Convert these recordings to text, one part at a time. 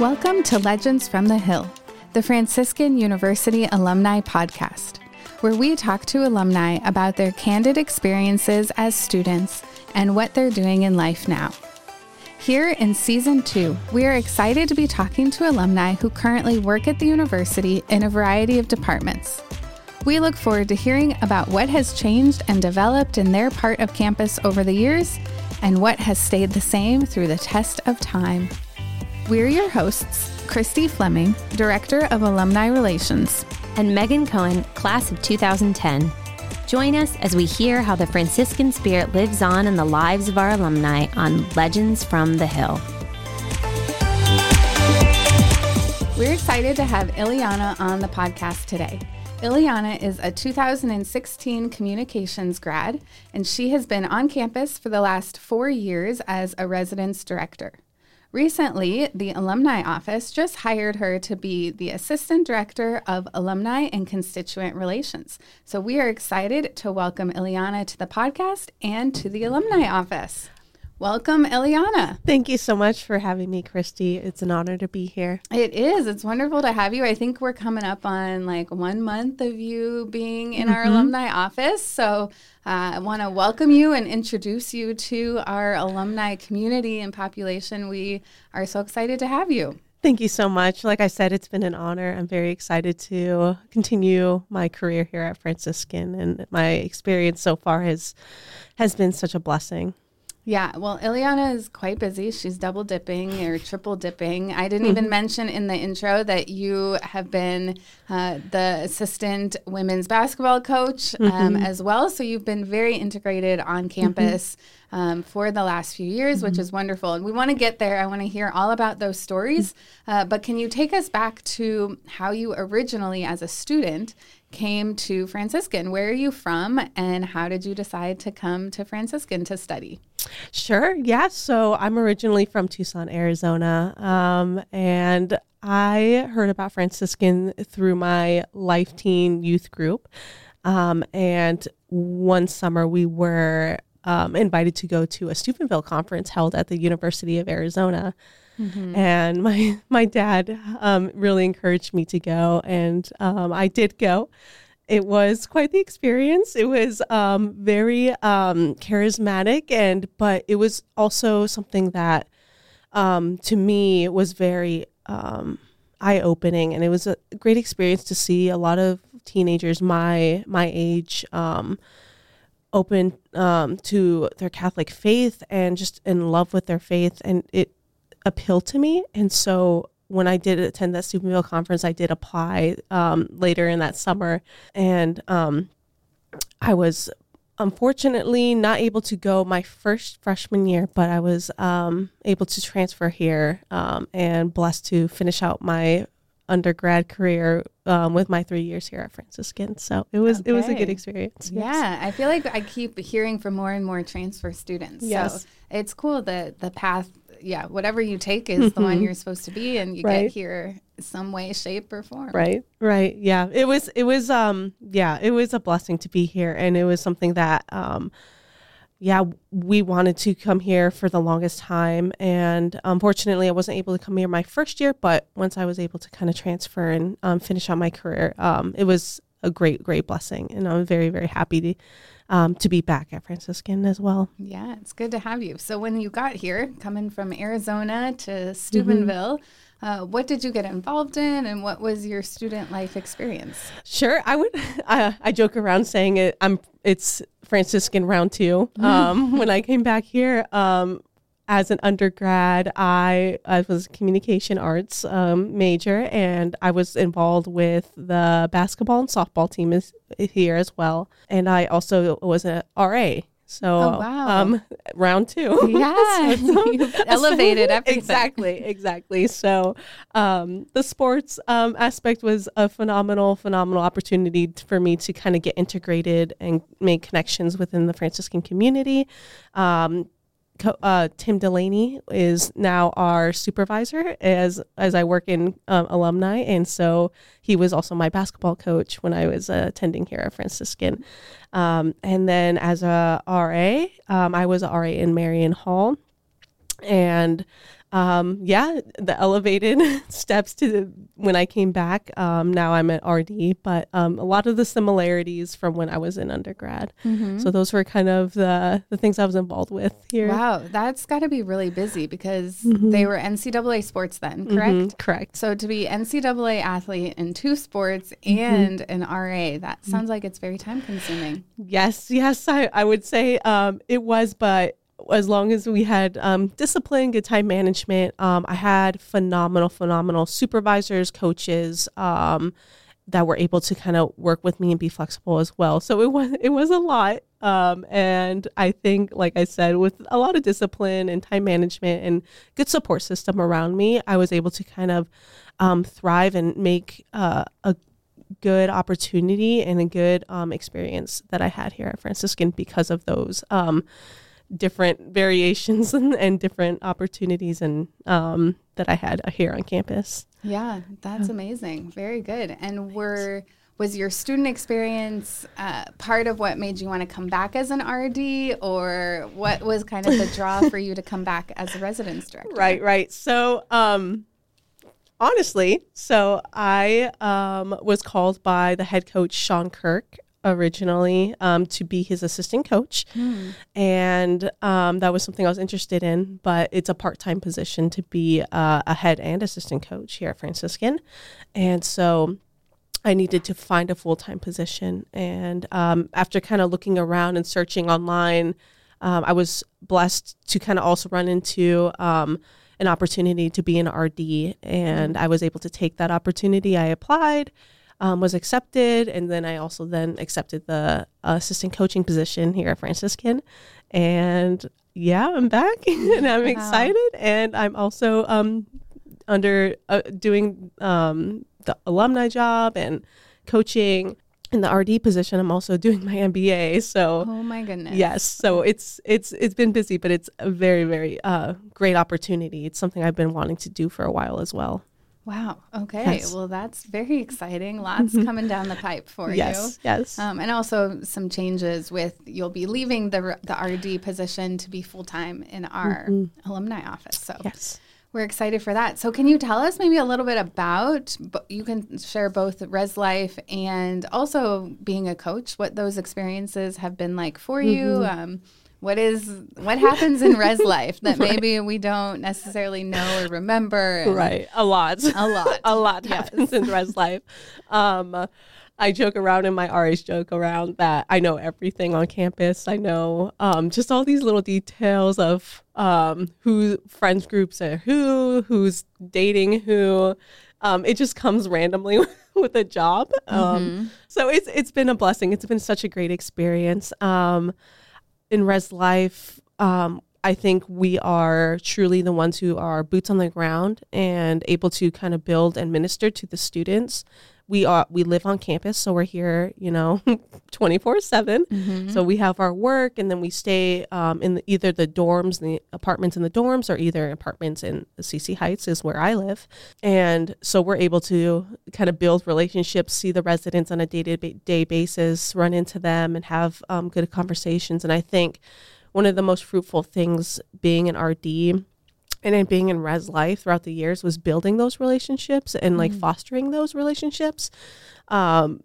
Welcome to Legends from the Hill, the Franciscan University Alumni Podcast, where we talk to alumni about their candid experiences as students and what they're doing in life now. Here in season two, we are excited to be talking to alumni who currently work at the university in a variety of departments. We look forward to hearing about what has changed and developed in their part of campus over the years and what has stayed the same through the test of time. We're your hosts, Christy Fleming, Director of Alumni Relations, and Megan Cohen, Class of 2010. Join us as we hear how the Franciscan spirit lives on in the lives of our alumni on Legends from the Hill. We're excited to have Iliana on the podcast today. Iliana is a 2016 communications grad, and she has been on campus for the last four years as a residence director. Recently, the Alumni Office just hired her to be the Assistant Director of Alumni and Constituent Relations. So we are excited to welcome Iliana to the podcast and to the Alumni Office. Welcome, Iliana. Thank you so much for having me, Christy. It's an honor to be here. It is. It's wonderful to have you. I think we're coming up on like one month of you being in mm-hmm. our alumni office. So uh, I want to welcome you and introduce you to our alumni community and population. We are so excited to have you. Thank you so much. Like I said, it's been an honor. I'm very excited to continue my career here at Franciscan, and my experience so far has has been such a blessing. Yeah, well, Iliana is quite busy. She's double dipping or triple dipping. I didn't even mm-hmm. mention in the intro that you have been uh, the assistant women's basketball coach um, mm-hmm. as well. So you've been very integrated on mm-hmm. campus. Mm-hmm. Um, for the last few years, mm-hmm. which is wonderful. And we want to get there. I want to hear all about those stories. Uh, but can you take us back to how you originally, as a student, came to Franciscan. Where are you from and how did you decide to come to Franciscan to study? Sure. Yeah. So I'm originally from Tucson, Arizona. Um, and I heard about Franciscan through my Life Teen youth group. Um, and one summer we were um, invited to go to a Steubenville conference held at the University of Arizona. Mm-hmm. And my my dad um, really encouraged me to go, and um, I did go. It was quite the experience. It was um, very um, charismatic, and but it was also something that, um, to me, was very um, eye opening, and it was a great experience to see a lot of teenagers my my age open um, to their Catholic faith and just in love with their faith. And it appealed to me. And so when I did attend that Steubenville conference, I did apply um, later in that summer. And um, I was unfortunately not able to go my first freshman year, but I was um, able to transfer here um, and blessed to finish out my undergrad career um, with my three years here at Franciscan. So it was okay. it was a good experience. Yeah, yes. I feel like I keep hearing from more and more transfer students. Yes. So it's cool that the path yeah, whatever you take is mm-hmm. the one mm-hmm. you're supposed to be, and you right. get here some way, shape, or form. Right, right. Yeah, it was, it was, um, yeah, it was a blessing to be here, and it was something that, um, yeah, we wanted to come here for the longest time, and unfortunately, I wasn't able to come here my first year. But once I was able to kind of transfer and um, finish out my career, um, it was a great, great blessing, and I'm very, very happy to um, to be back at Franciscan as well. Yeah, it's good to have you. So when you got here, coming from Arizona to Steubenville. Mm-hmm. Uh, what did you get involved in, and what was your student life experience? Sure, I would. I, I joke around saying it. I'm. It's Franciscan round two. Um, when I came back here, um, as an undergrad, I, I was communication arts um, major, and I was involved with the basketball and softball team is here as well. And I also was a RA. So, oh, wow. um, round two. Yeah, so, so, elevated everything. Exactly, exactly. So, um, the sports um, aspect was a phenomenal, phenomenal opportunity for me to kind of get integrated and make connections within the Franciscan community. Um, uh, Tim Delaney is now our supervisor as as I work in um, alumni, and so he was also my basketball coach when I was uh, attending here at Franciscan. Um, and then as a RA, um, I was a RA in Marian Hall, and um, yeah, the elevated steps to the, when I came back. Um, now I'm at RD, but um, a lot of the similarities from when I was in undergrad. Mm-hmm. So those were kind of the the things I was involved with here. Wow, that's got to be really busy because Mhm. they were NCAA sports then, correct? Mhm, correct. So to be NCAA athlete in two sports Mm-hmm. and an RA, that sounds like it's very time consuming. Yes, yes, I, I would say um, it was, but as long as we had um, discipline, good time management, um, I had phenomenal, phenomenal supervisors, coaches um, that were able to kind of work with me and be flexible as well. So it was it was a lot, um, and I think, like I said, with a lot of discipline and time management and good support system around me, I was able to kind of um, thrive and make uh, a good opportunity and a good um, experience that I had here at Franciscan because of those um, different variations and, and different opportunities and um, that I had here on campus. Yeah, that's amazing. Very good. And were was your student experience uh, part of what made you want to come back as an RD, or what was kind of the draw for you to come back as a residence director? Right, right. So, um, honestly, so I um, was called by the head coach Sean Kirk originally um, to be his assistant coach, and um, that was something I was interested in. But it's a part-time position to be uh, a head and assistant coach here at Franciscan, and so. I needed to find a full time position. And um, after kind of looking around and searching online, um, I was blessed to kind of also run into um, an opportunity to be an RD. And I was able to take that opportunity. I applied, um, was accepted, and then I also then accepted the assistant coaching position here at Franciscan. And yeah, I'm back and I'm Wow. excited. And I'm also um, under uh, doing um, the alumni job and coaching in the RD position. I'm also doing my MBA. So Oh my goodness. yes, so it's it's it's been busy, but it's a very very uh, great opportunity. It's something I've been wanting to do for a while as well. Wow. Okay. Yes. Mm-hmm. Well, that's very exciting. Lots coming down the pipe for you. yes, yes. Um, and also some changes with you'll be leaving the the RD position to be full time in our alumni office. So Mm-hmm. yes. we're excited for that. So can you tell us maybe a little bit about? You can share both res life and also being a coach. What those experiences have been like for you. Mm-hmm. Um, what is what happens in res life that maybe we don't necessarily know or remember? Right, a lot, A lot. a lot Yes. happens in res life. Um, I joke around in my RAs joke around that I know everything on campus. I know um, just all these little details of um, who friends groups are who, who's dating who. Um, it just comes randomly with a job. Um, So it's it's been a blessing. It's been such a great experience. In res life um, i think we are truly the ones who are boots on the ground and able to kind of build and minister to the students we are we live on campus so we're here you know 24 7 so we have our work and then we stay um, in the, either the dorms the apartments in the dorms or either apartments in the cc heights is where i live. And so we're able to kind of build relationships see the residents on a day-to-day basis run into them and have um, good conversations. And i think one of the most fruitful things being an rd and then being in res life throughout the years was building those relationships and like fostering those relationships. Um,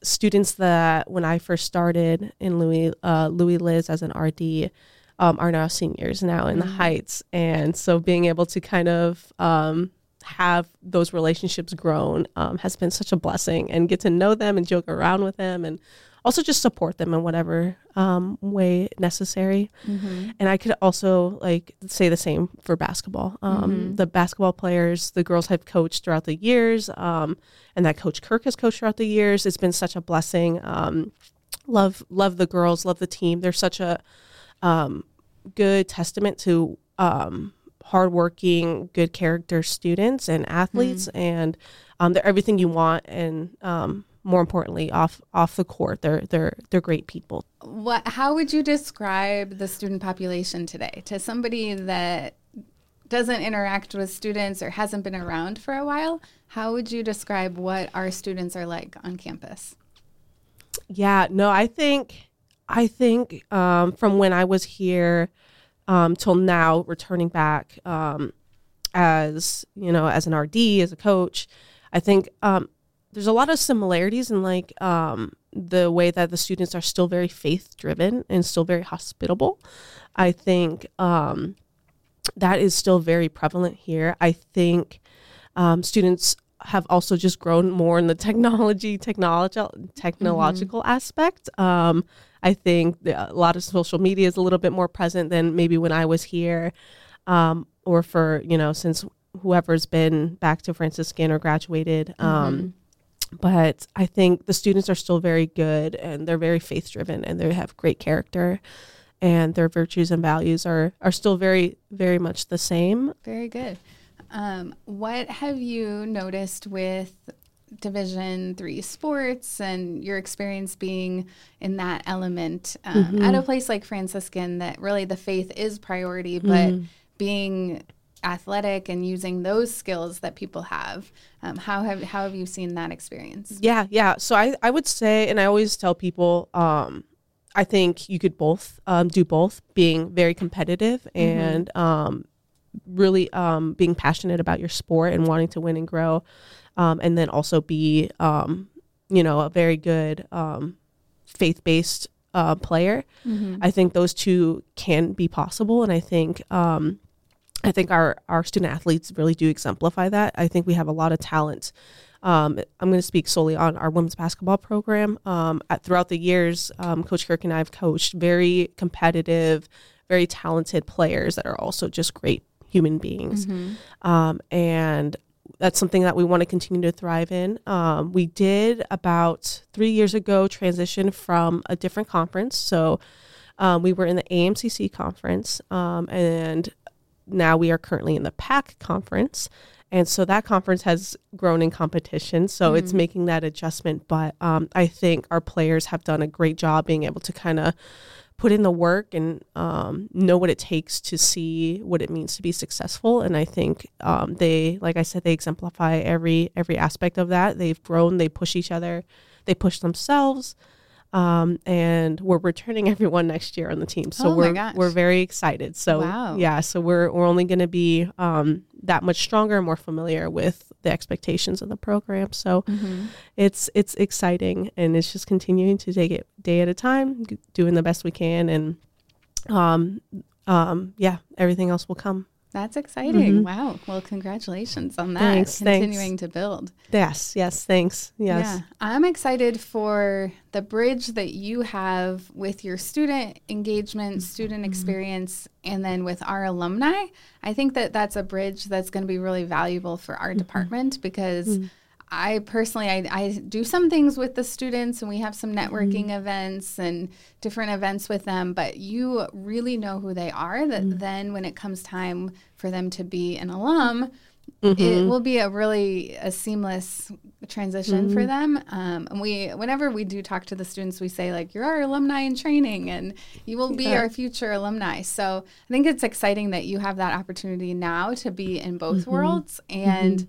students that when i first started in louis uh, louis liz as an rd um, are now seniors now in the heights. And so being able to kind of um, have those relationships grown um, has been such a blessing and get to know them and joke around with them and also just support them in whatever um, way necessary. And i could also like say the same for basketball. Um, the basketball players the girls have coached throughout the years um, and that coach kirk has coached throughout the years. It's been such a blessing. Um, love love the girls love the team. They're such a um, good testament to um, hardworking, good character students and athletes, and um, they're everything you want. And um, more importantly, off off the court, they're they're they're great people. What? How would you describe the student population today to somebody that doesn't interact with students or hasn't been around for a while? How would you describe what our students are like on campus? Yeah, no, I think I think um, from when I was here, um, till now returning back um, as you know as an RD as a coach. I think um, there's a lot of similarities in like um, the way that the students are still very faith driven and still very hospitable. I think um, that is still very prevalent here. I think um, students have also just grown more in the technology, technology, technological mm-hmm. aspect. Um, I think a lot of social media is a little bit more present than maybe when I was here, um, or for you know since whoever's been back to Franciscan or graduated. Um, mm-hmm. But I think the students are still very good and they're very faith driven and they have great character and their virtues and values are are still very very much the same. Very good. Um, what have you noticed with Division three sports and your experience being in that element um, mm-hmm. at a place like Franciscan that really the faith is priority, but mm-hmm. being athletic and using those skills that people have. Um, how have how have you seen that experience? Yeah, yeah. So I I would say, and I always tell people, um, I think you could both um, do both, being very competitive mm-hmm. and um, really um, being passionate about your sport and wanting to win and grow, um, and then also be, um, you know, a very good um, faith based uh, player. Mm-hmm. I think those two can be possible, and I think. Um, I think our, our student athletes really do exemplify that. I think we have a lot of talent um, I'm going to speak solely on our women's basketball program. Um, at, throughout the years, um, Coach Kirk and I have coached very competitive, very talented players that are also just great human beings. Mm-hmm. Um, and that's something that we want to continue to thrive in. Um, we did about three years ago transition from a different conference. So um, we were in the AMCC conference, and now we are currently in the PAC conference. And so that conference has grown in competition. So mm-hmm. it's making that adjustment. But um, I think our players have done a great job being able to kind of put in the work and um, know what it takes to see what it means to be successful. And I think um, they, like I said, they exemplify every every aspect of that. They've grown. They push each other. They push themselves. Um, and we're returning everyone next year on the team. So oh we're we're very excited. So wow. yeah, so we're we're only going to be um, that much stronger and more familiar with the expectations of the program. So mm-hmm. it's it's exciting and it's just continuing to take it day at a time, doing the best we can, and um, um, yeah, everything else will come. That's exciting. Mm-hmm. Wow. Well, congratulations on that. Thanks, Continuing thanks. to build. Yes, yes, thanks. Yes. Yeah. I'm excited for the bridge that you have with your student engagement, student mm-hmm. experience, and then with our alumni. I think that that's a bridge that's going to be really valuable for our mm-hmm. department because mm-hmm. I personally, I, I do some things with the students and we have some networking mm-hmm. events and different events with them, but you really know who they are. That mm-hmm. then when it comes time for them to be an alum, mm-hmm. it will be a really a seamless transition for mm-hmm. them. Um, and we, whenever we do talk to the students, we say like, you're our alumni in training and you will be yeah. our future alumni. So I think it's exciting that you have that opportunity now to be in both mm-hmm. worlds and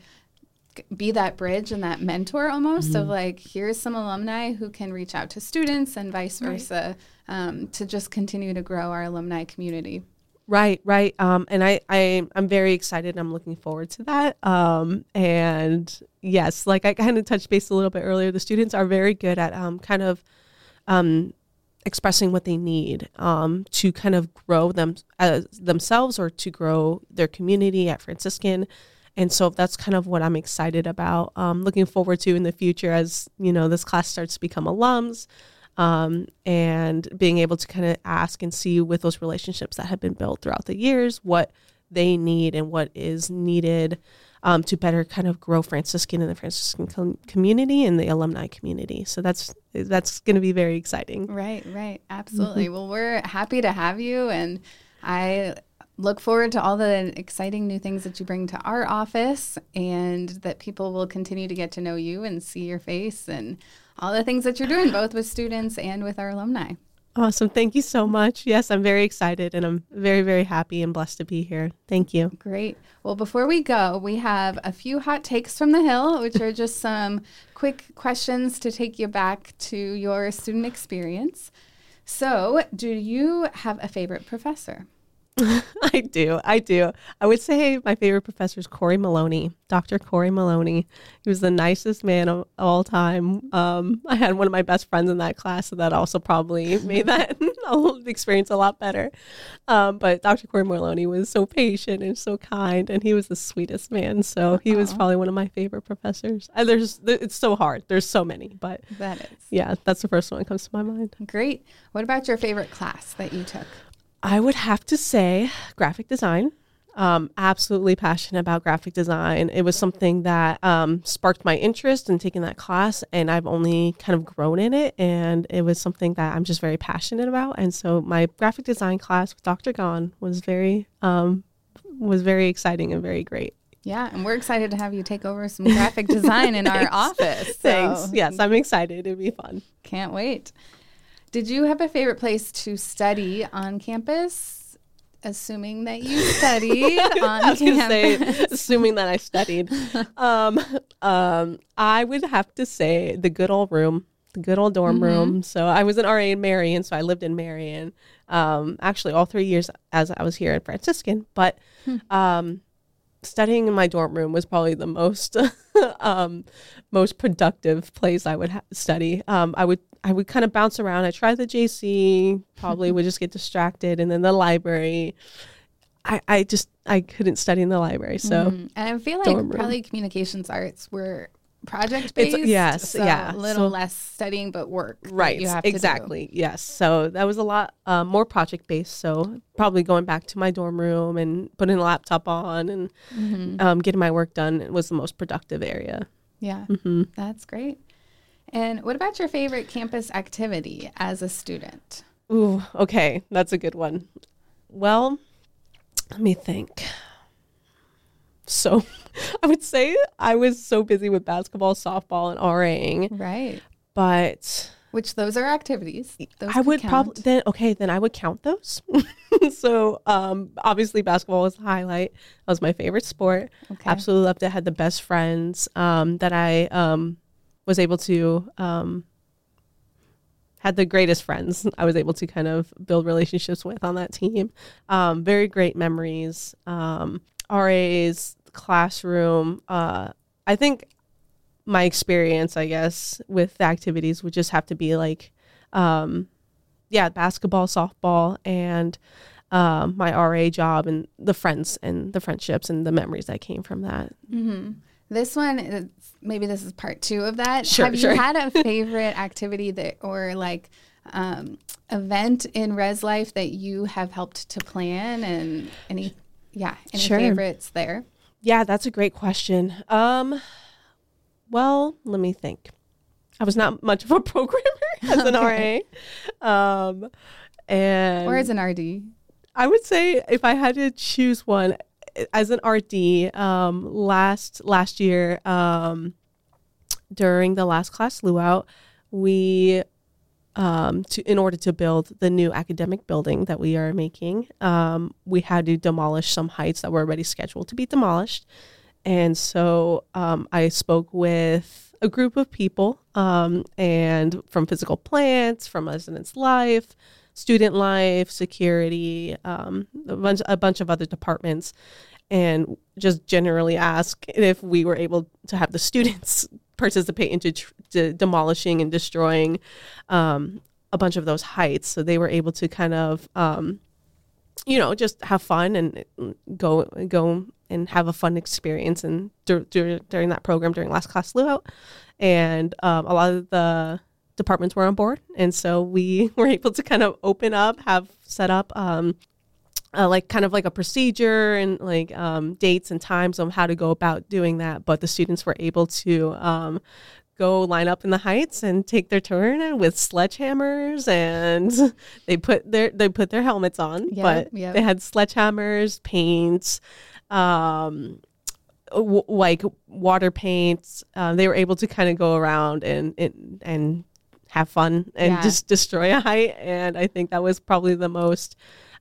be that bridge and that mentor almost mm-hmm. of like here's some alumni who can reach out to students and vice versa right. um, to just continue to grow our alumni community. Right right. Um, and I, I i'm very excited i'm looking forward to that. Um, and yes like i kind of touched base a little bit earlier. The students are very good at um, kind of um, expressing what they need um, to kind of grow them as themselves or to grow their community at franciscan and so that's kind of what I'm excited about. Um, looking forward to in the future as you know this class starts to become alums, um, and being able to kind of ask and see with those relationships that have been built throughout the years what they need and what is needed um, to better kind of grow Franciscan in the Franciscan com- community and the alumni community. So that's that's going to be very exciting. Right, right, absolutely. Mm-hmm. Well, we're happy to have you, and I look forward to all the exciting new things that you bring to our office and that people will continue to get to know you and see your face and all the things that you're doing, both with students and with our alumni. Awesome. Thank you so much. Yes, I'm very excited and I'm very, very happy and blessed to be here. Thank you. Great. Well, before we go, we have a few hot takes from the Hill, which are just some quick questions to take you back to your student experience. So, do you have a favorite professor? I do. I do. I would say my favorite professor is Corey Maloney, Dr. Corey Maloney. He was the nicest man of all time. Um, I had one of my best friends in that class, so that also probably made that experience a lot better. Um, but Dr. Corey Maloney was so patient and so kind, and he was the sweetest man. So he was probably one of my favorite professors. And there's, it's so hard. There's so many, but That is. yeah, that's the first one that comes to my mind. Great. What about your favorite class that you took? I would have to say graphic design. Um, absolutely passionate about graphic design. It was something that um, sparked my interest in taking that class, and I've only kind of grown in it. And it was something that I'm just very passionate about. And so my graphic design class with Dr. Gon was very um, was very exciting and very great. Yeah, and we're excited to have you take over some graphic design in our office. So Thanks. Yes, I'm excited. It'd be fun. Can't wait. Did you have a favorite place to study on campus? Assuming that you studied on gonna say, campus. assuming that I studied, um, um, I would have to say the good old room, the good old dorm room. So I was an RA in Marian, so I lived in Marian. Um, actually, all three years as I was here at Franciscan, but um, studying in my dorm room was probably the most um, most productive place I would ha- study. Um, I would I would kind of bounce around. I tried the JC, probably would just get distracted, and then the library. I, I just I couldn't study in the library, so Mm, and I feel like probably communications arts were project based. yes, so yeah. A little So- less studying, but work. right You have do. exactly yes so that was a lot uh, more project based so probably going back to my dorm room and putting a laptop on and Mm-hmm. um, getting my work done was the most productive area Yeah, Mm-hmm. that's great. And what about your favorite campus activity as a student? Ooh, okay that's a good one well let me think so i would say i was so busy with basketball softball and raing Right. but Which those are activities. Those I would probably then okay then I would count those. so um, obviously basketball was the highlight. That was my favorite sport. Okay. Absolutely loved it. Had the best friends um, that I um, was able to um, had the greatest friends. I was able to kind of build relationships with on that team. Um, very great memories. Um, RAs classroom. Uh, I think my experience, I guess, with the activities would just have to be like, um, yeah, basketball, softball, and um, my RA job, and the friends and the friendships and the memories that came from that. This one, maybe this is part two of that. Sure, Have sure. you had a favorite activity that, or like um, event in Res Life that you have helped to plan, and any, yeah, any Sure. favorites there? Yeah, that's a great question. Um, well, let me think. I was not much of a programmer as an RA, um, and Or as an RD? I would say if I had to choose one as an RD, um, last last year, um, during the last class luau, we um, to in order to build the new academic building that we are making, um, we had to demolish some heights that were already scheduled to be demolished, and so um, I spoke with a group of people um, and from physical plants, from residence life, student life, security, um, a bunch a bunch of other departments, and just generally ask if we were able to have the students participate into tr- de- demolishing and destroying um, a bunch of those heights. So they were able to kind of, um, you know, just have fun and go go and have a fun experience and dur- dur- during that program during last class luau, and um, a lot of the departments were on board, and so we were able to kind of open up, have set up. Um, uh, like kind of like a procedure and like um, dates and times on how to go about doing that. But the students were able to um, go line up in the heights and take their turn with sledgehammers, and they put their they put their helmets on, Yep, but yep. they had sledgehammers, paints. Um, w- like water paints, uh, they were able to kind of go around and and, and have fun and Yeah. just destroy a height. And I think that was probably the most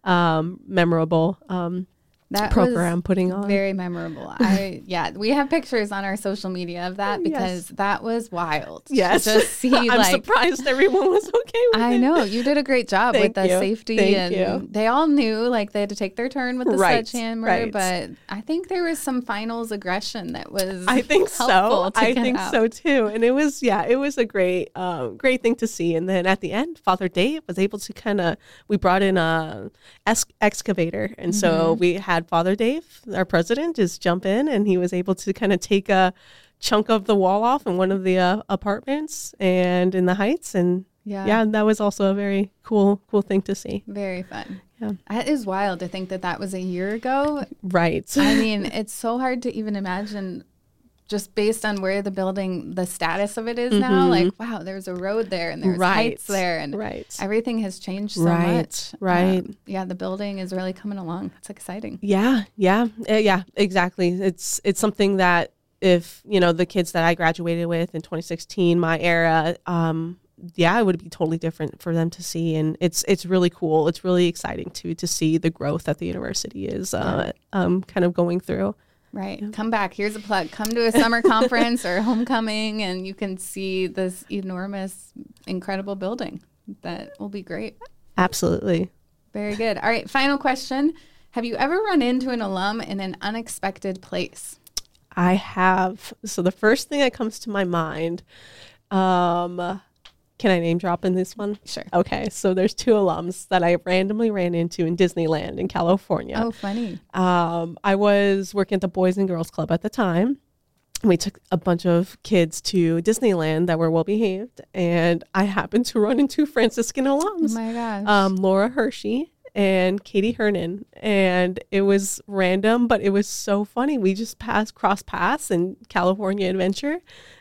um, memorable. Um, that program putting on. very memorable. I yeah, we have pictures on our social media of that because Yes. that was wild. Yes. just see I'm like surprised everyone was okay with it. I it. know you did a great job with the you. safety, Thank and you. they all knew like they had to take their turn with the Right, sledgehammer. right. But I think there was some finals aggression that was. I think so. I think out. so too. And it was, yeah, it was a great, um, great thing to see. And then at the end, Father Dave was able to kind of, we brought in a ex- excavator, and so Mm-hmm. we had Father Dave, our president, just jump in, and he was able to kind of take a chunk of the wall off in one of the uh, apartments and in the Heights, and Yeah. yeah, that was also a very cool, cool thing to see. Very fun. Yeah. That is wild to think that that was a year ago. Right. I mean, it's so hard to even imagine just based on where the building, the status of it is now. Like, wow, there's a road there and there's Mm-hmm. Right. heights there and Right. everything has changed so Right, much. right. Um, yeah, the building is really coming along. It's exciting. Yeah, yeah, uh, yeah, exactly. It's it's something that if you know the kids that I graduated with in 2016, my era, um, yeah, it would be totally different for them to see, and it's it's really cool. It's really exciting too to see the growth that the university is uh, um, kind of going through. Right. Come back. Here's a plug. Come to a summer conference or homecoming and you can see this enormous, incredible building. That will be great. Absolutely. Very good. All right. Final question. Have you ever run into an alum in an unexpected place? I have. So the first thing that comes to my mind, um, can I name drop in this one? Sure. Okay, so there's two alums that I randomly ran into in Disneyland in California. Oh, funny. Um, I was working at the Boys and Girls Club at the time. We took a bunch of kids to Disneyland that were well behaved, and I happened to run into Franciscan alums. Oh my gosh. um, Laura Hershey and Katie Hernan, and it was random, but it was so funny. We just passed cross paths in California Adventure,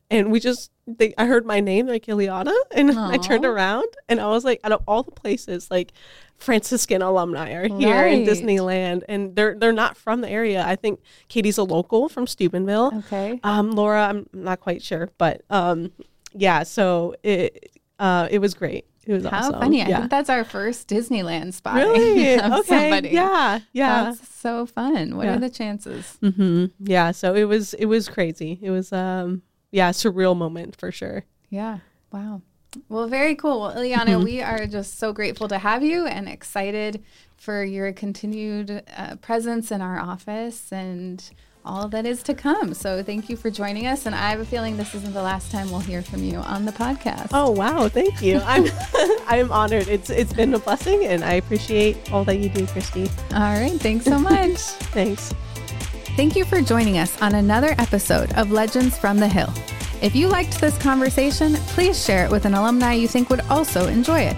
and we just they, I heard my name like Iliana, and I turned around, and I was like, out of all the places, like Franciscan alumni are here in Disneyland, and they're they're not from the area. I think Katie's a local from Steubenville. okay. Um, Laura, I'm not quite sure, but um, yeah. So it uh, it was great. It was How awesome. funny. I Yeah. think that's our first Disneyland spot. really okay. somebody. Yeah, yeah, That's so fun. What Yeah. are the chances? hmm yeah. So it was it was crazy. It was um yeah surreal moment for sure. Yeah. Wow. Well, very cool. Well, Iliana, we are just so grateful to have you and excited for your continued uh, presence in our office and all that is to come. So thank you for joining us. And I have a feeling this isn't the last time we'll hear from you on the podcast. Oh wow, thank you. I'm I'm honored. It's it's been a blessing, and I appreciate all that you do, Christy. All right. Thanks so much. Thanks. Thank you for joining us on another episode of Legends from the Hill. If you liked this conversation, please share it with an alumni you think would also enjoy it.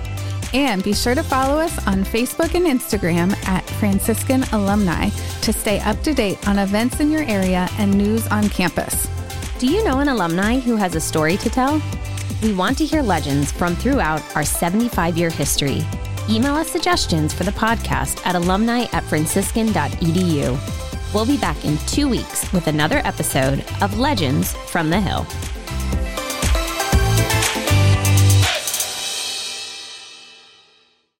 And be sure to follow us on Facebook and Instagram at Franciscan Alumni to stay up to date on events in your area and news on campus. Do you know an alumni who has a story to tell? We want to hear legends from throughout our 75 year history. Email us suggestions for the podcast at alumni at franciscan.edu. We'll be back in two weeks with another episode of Legends from the Hill.